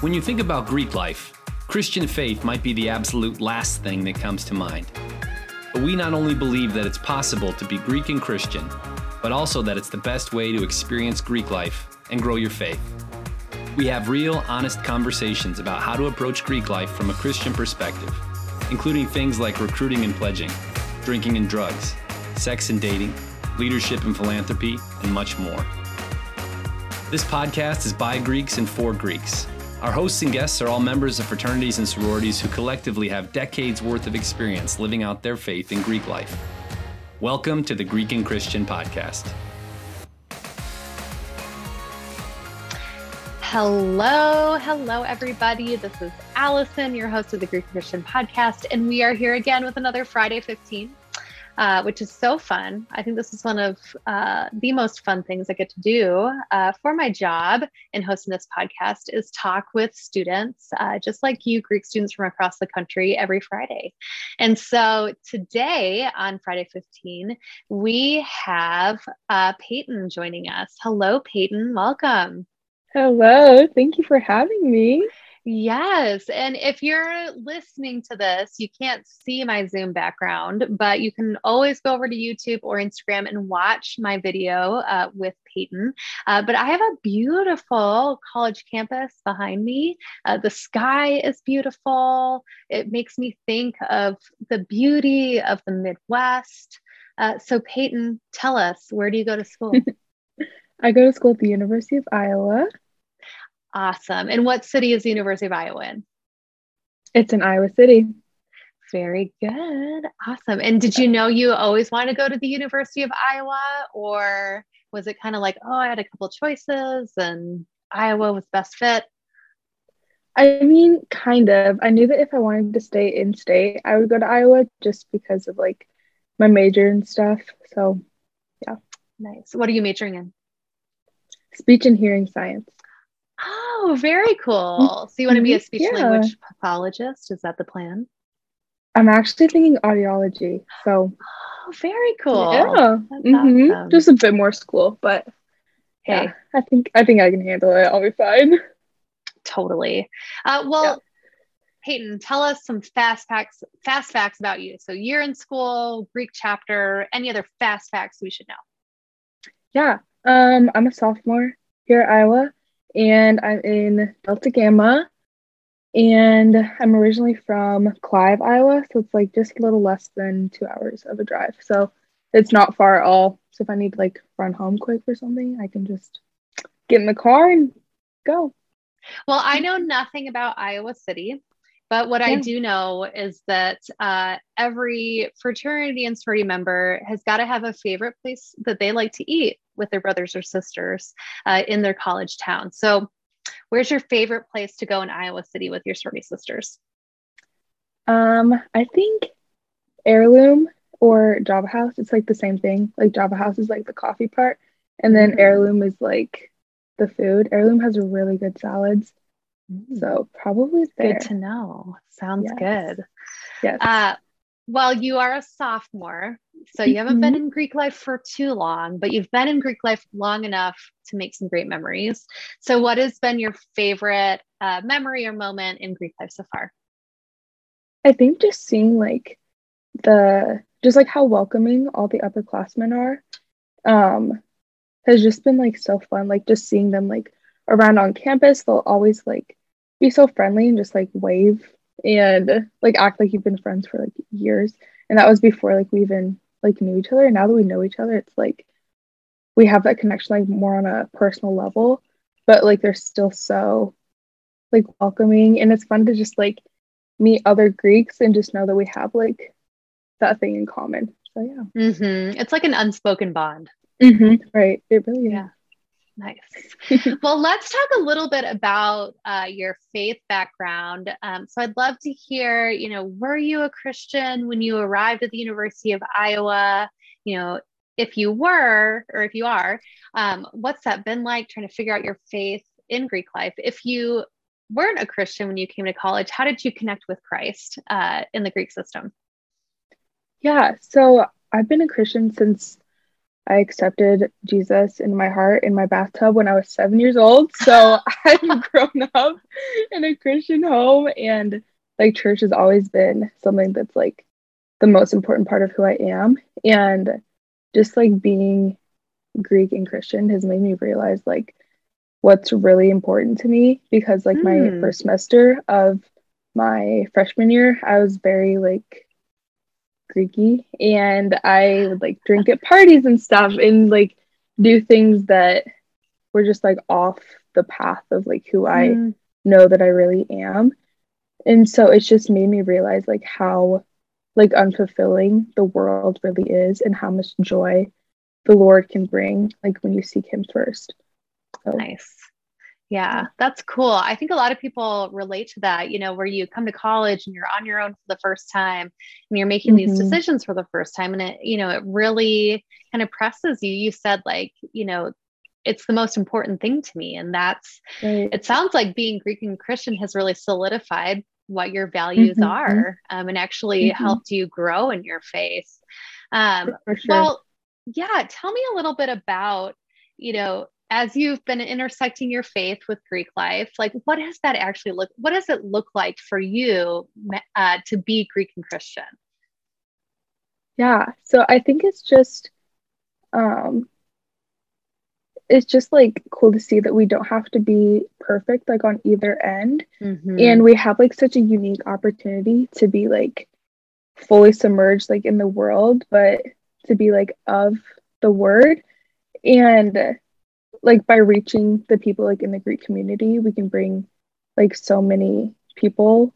When you think about Greek life, Christian faith might be the absolute last thing that comes to mind. But we not only believe that it's possible to be Greek and Christian, but also that it's the best way to experience Greek life and grow your faith. We have real, honest conversations about how to approach Greek life from a Christian perspective, including things like recruiting and pledging, drinking and drugs, sex and dating, leadership and philanthropy, and much more. This podcast is by Greeks and for Greeks. Our hosts and guests are all members of fraternities and sororities who collectively have decades worth of experience living out their faith in Greek life. Welcome to the Greek and Christian Podcast. Hello, hello, everybody. This is Alison, your host of the Greek Christian Podcast, and we are here again with another Friday 15 uh, which is so fun. I think this is one of uh, the most fun things I get to do uh, for my job in hosting this podcast is talk with students, uh, just like you, Greek students from across the country, every Friday. And so today on Friday 15, we have uh, Payton joining us. Hello, Payton. Welcome. Hello. Thank you for having me. Yes. And if you're listening to this, you can't see my Zoom background, but you can always go over to YouTube or Instagram and watch my video uh, with Payton. Uh, but I have a beautiful college campus behind me. Uh, the sky is beautiful. It makes me think of the beauty of the Midwest. Uh, so, Payton, tell us, where do you go to school? I go to school at the University of Iowa. Awesome. And what city is the University of Iowa in? It's in Iowa City. Very good. Awesome. And did you know you always wanted to go to the University of Iowa? Or was it kind of like, oh, I had a couple choices and Iowa was best fit? I mean, kind of. I knew that if I wanted to stay in state, I would go to Iowa just because of like my major and stuff. So, yeah. Nice. What are you majoring in? Speech and hearing science. Oh, very cool. So you want to be a speech yeah. language pathologist? Is that the plan? I'm actually thinking audiology. So oh, very cool. Yeah. Mm-hmm. Awesome. Just a bit more school, but hey, yeah, I think I think I can handle it. I'll be fine. Totally. Uh, well, yeah. Payton, tell us some fast facts fast facts about you. So you're in school, Greek chapter, any other fast facts we should know? Yeah. Um, I'm a sophomore here at Iowa and I'm in Delta Gamma. And I'm originally from Clive, Iowa. So it's like just a little less than two hours of a drive. So it's not far at all. So if I need to like run home quick or something, I can just get in the car and go. Well, I know nothing about Iowa City. But what yeah. I do know is that uh, every fraternity and sorority member has got to have a favorite place that they like to eat with their brothers or sisters uh, in their college town. So, where's your favorite place to go in Iowa City with your sorority sisters? Um, I think Heirloom or Java House. It's like the same thing. Like Java House is like the coffee part, and then mm-hmm. Heirloom is like the food. Heirloom has really good salads. So probably there. Good to know. Sounds yes. good. Yes. Uh, well, you are a sophomore, so you haven't mm-hmm. been in Greek life for too long, but you've been in Greek life long enough to make some great memories. So, what has been your favorite uh, memory or moment in Greek life so far? I think just seeing like the just like how welcoming all the upperclassmen are um has just been like so fun like just seeing them like around on campus they'll always like be so friendly and just like wave and like act like you've been friends for like years. And that was before like we even like knew each other. And now that we know each other, it's like we have that connection like more on a personal level, but like they're still so like welcoming and it's fun to just like meet other Greeks and just know that we have like that thing in common. So yeah. Mm-hmm. It's like an unspoken bond. Mm-hmm. Right. It really yeah. is. Nice. well, let's talk a little bit about uh, your faith background. Um, so, I'd love to hear, you know, were you a Christian when you arrived at the University of Iowa? You know, if you were, or if you are, um, what's that been like trying to figure out your faith in Greek life? If you weren't a Christian when you came to college, how did you connect with Christ uh, in the Greek system? Yeah, so I've been a Christian since I accepted Jesus in my heart in my bathtub when I was seven years old. So I've grown up in a Christian home, and like church has always been something that's like the most important part of who I am. And just like being Greek and Christian has made me realize like what's really important to me because like mm. my hmm. first semester of my freshman year, I was very like Greeky and I would like drink at parties and stuff and like do things that were just like off the path of like who I mm. know that I really am. And so it's just made me realize like how like unfulfilling the world really is and how much joy the Lord can bring like when you seek him first. So. Nice. Yeah, that's cool. I think a lot of people relate to that, you know, where you come to college and you're on your own for the first time and you're making mm-hmm. these decisions for the first time. And it, you know, it really kind of presses you. You said, like, you know, it's the most important thing to me. And that's, right. it sounds like being Greek and Christian has really solidified what your values mm-hmm. are um, and actually mm-hmm. helped you grow in your faith. Um, sure. Well, yeah, tell me a little bit about, you know, as you've been intersecting your faith with Greek life, like what does that actually look? What does it look like for you uh, to be Greek and Christian? Yeah, so I think it's just, um, it's just like cool to see that we don't have to be perfect like on either end, mm-hmm. and we have like such a unique opportunity to be like fully submerged like in the world, but to be like of the word and like by reaching the people like in the Greek community, we can bring like so many people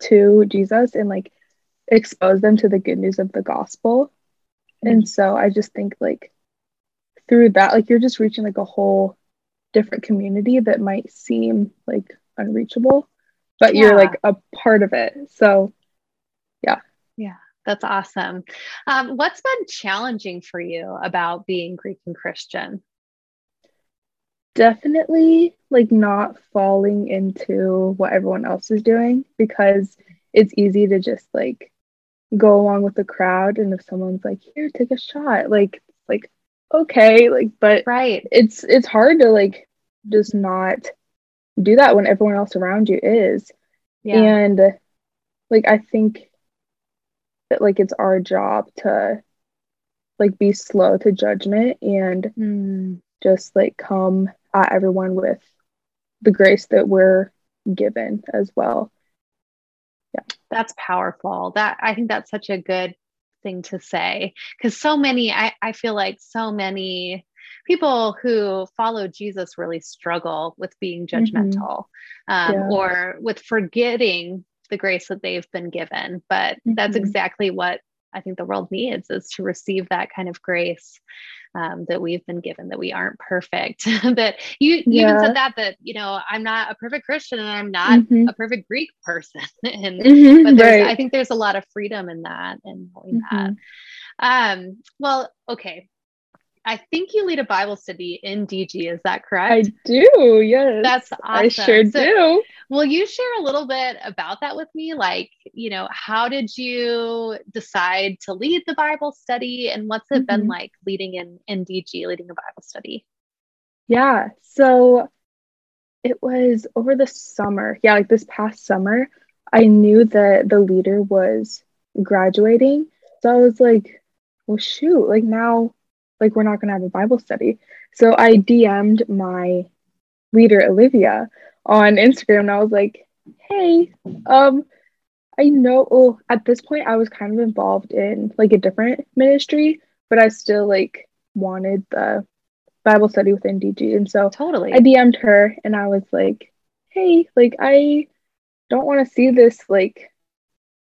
to Jesus and like expose them to the good news of the gospel. Mm-hmm. And so I just think like through that, like you're just reaching like a whole different community that might seem like unreachable, but yeah. you're like a part of it. So yeah. Yeah. That's awesome. Um, what's been challenging for you about being Greek and Christian? Definitely like not falling into what everyone else is doing because it's easy to just like go along with the crowd and if someone's like here take a shot like like okay like but right it's it's hard to like just not do that when everyone else around you is yeah. and like i think that like it's our job to like be slow to judgment and mm. just like come uh, everyone with the grace that we're given as well. Yeah. That's powerful. That I think that's such a good thing to say because so many I, I feel like so many people who follow Jesus really struggle with being mm-hmm. judgmental mm-hmm. um, yeah. or with forgetting the grace that they've been given. But mm-hmm. that's exactly what I think the world needs is to receive that kind of grace um, that we've been given, that we aren't perfect. that you, you yeah. even said that, that, you know, I'm not a perfect Christian and I'm not mm-hmm. a perfect Greek person. and, mm-hmm, but there's, right. I think there's a lot of freedom in that and knowing mm-hmm. that. Um, well, okay. I think you lead a Bible study in DG. Is that correct? I do. Yes. That's awesome. I sure so, do. Will you share a little bit about that with me? Like, you know, how did you decide to lead the Bible study and what's it mm-hmm. been like leading in, in DG, leading a Bible study? Yeah. So it was over the summer. Yeah, like this past summer, I knew that the leader was graduating. So I was like, well, shoot, like now like we're not going to have a Bible study. So I DM'd my leader Olivia on Instagram and I was like, "Hey, um I know well, at this point I was kind of involved in like a different ministry, but I still like wanted the Bible study within DG. And so totally I DM'd her and I was like, "Hey, like I don't want to see this like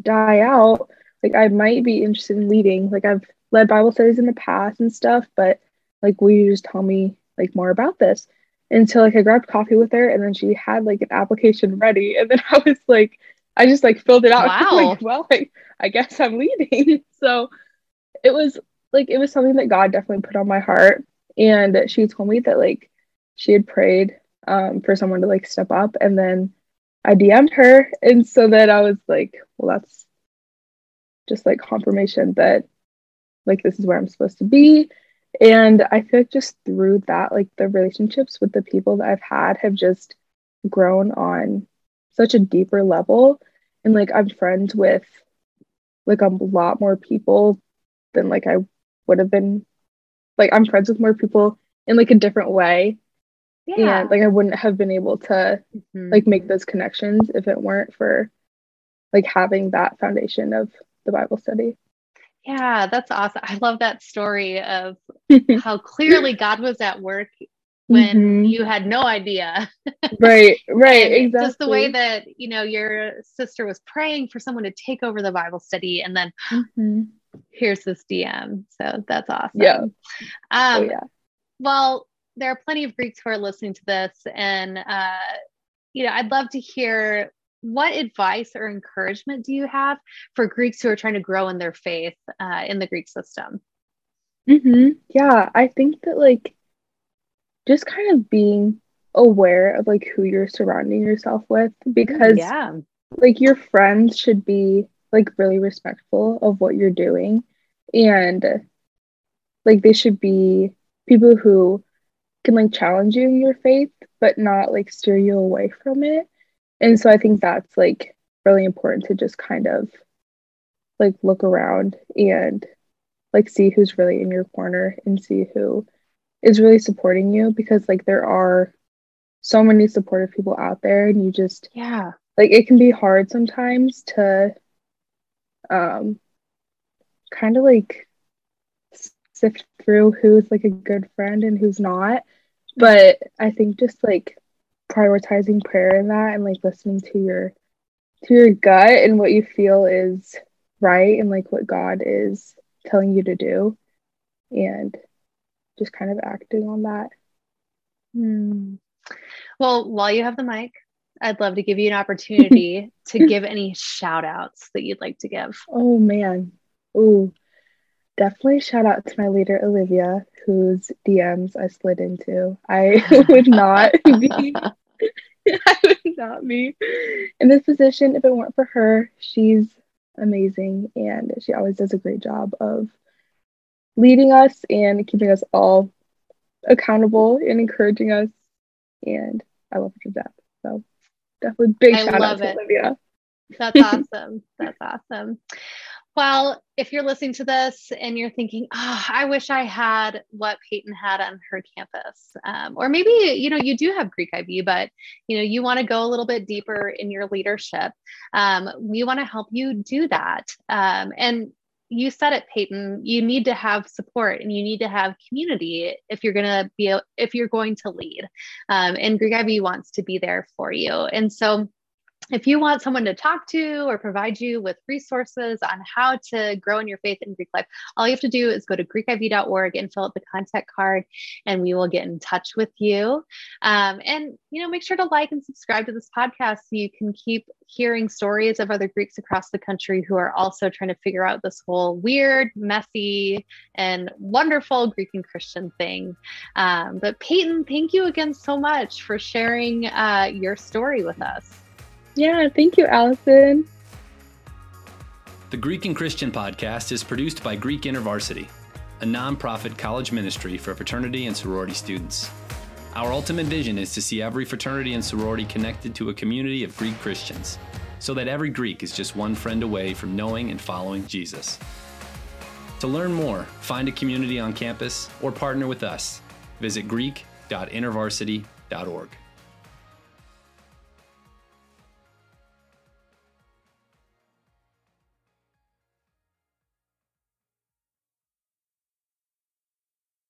die out. Like I might be interested in leading. Like I've led Bible studies in the past and stuff, but like, will you just tell me like more about this? And so like I grabbed coffee with her and then she had like an application ready. And then I was like, I just like filled it out. Wow. like, well, I, I guess I'm leading. so it was like it was something that God definitely put on my heart. And she told me that like she had prayed um, for someone to like step up and then I DM'd her. And so then I was like, well, that's just like confirmation that like this is where I'm supposed to be. And I feel like just through that, like the relationships with the people that I've had have just grown on such a deeper level. And like I'm friends with like a lot more people than like I would have been. Like I'm friends with more people in like a different way. Yeah. And like I wouldn't have been able to mm-hmm. like make those connections if it weren't for like having that foundation of the Bible study. Yeah, that's awesome. I love that story of how clearly God was at work when mm-hmm. you had no idea. right, right, exactly. Just the way that, you know, your sister was praying for someone to take over the Bible study and then mm-hmm. here's this DM. So that's awesome. Yeah. Um, oh, yeah. Well, there are plenty of Greeks who are listening to this and uh, you know, I'd love to hear what advice or encouragement do you have for Greeks who are trying to grow in their faith uh, in the Greek system? Mm-hmm. Yeah, I think that like just kind of being aware of like who you're surrounding yourself with because yeah. like your friends should be like really respectful of what you're doing and like they should be people who can like challenge you in your faith but not like steer you away from it and so i think that's like really important to just kind of like look around and like see who's really in your corner and see who is really supporting you because like there are so many supportive people out there and you just yeah. like it can be hard sometimes to um kind of like sift through who's like a good friend and who's not. But i think just like prioritizing prayer in that and like listening to your to your gut and what you feel is right and like what God is telling you to do and just kind of acting on that. Hmm. Well, while you have the mic, I'd love to give you an opportunity to give any shout outs that you'd like to give. Oh man. Ooh. Definitely shout out to my leader Olivia, whose DMs I slid into. I would not be I would not be in this position if it weren't for her. She's amazing and she always does a great job of leading us and keeping us all accountable and encouraging us. And I love her to death. So definitely big I shout out to it. Olivia. That's awesome. That's awesome. Well, if you're listening to this and you're thinking, oh, I wish I had what Payton had on her campus, um, or maybe you know you do have Greek IV, but you know you want to go a little bit deeper in your leadership, um, we want to help you do that. Um, and you said it, Payton. You need to have support and you need to have community if you're to be if you're going to lead. Um, and Greek IV wants to be there for you. And so if you want someone to talk to or provide you with resources on how to grow in your faith in Greek life, all you have to do is go to greekiv.org and fill out the contact card, and we will get in touch with you. Um, and you know, make sure to like and subscribe to this podcast so you can keep hearing stories of other Greeks across the country who are also trying to figure out this whole weird, messy, and wonderful Greek and Christian thing. Um, but Payton, thank you again so much for sharing uh, your story with us. Yeah, thank you, Alison. The Greek and Christian podcast is produced by Greek InterVarsity, a nonprofit college ministry for fraternity and sorority students. Our ultimate vision is to see every fraternity and sorority connected to a community of Greek Christians, so that every Greek is just one friend away from knowing and following Jesus. To learn more, find a community on campus, or partner with us, visit greek.intervarsity.org.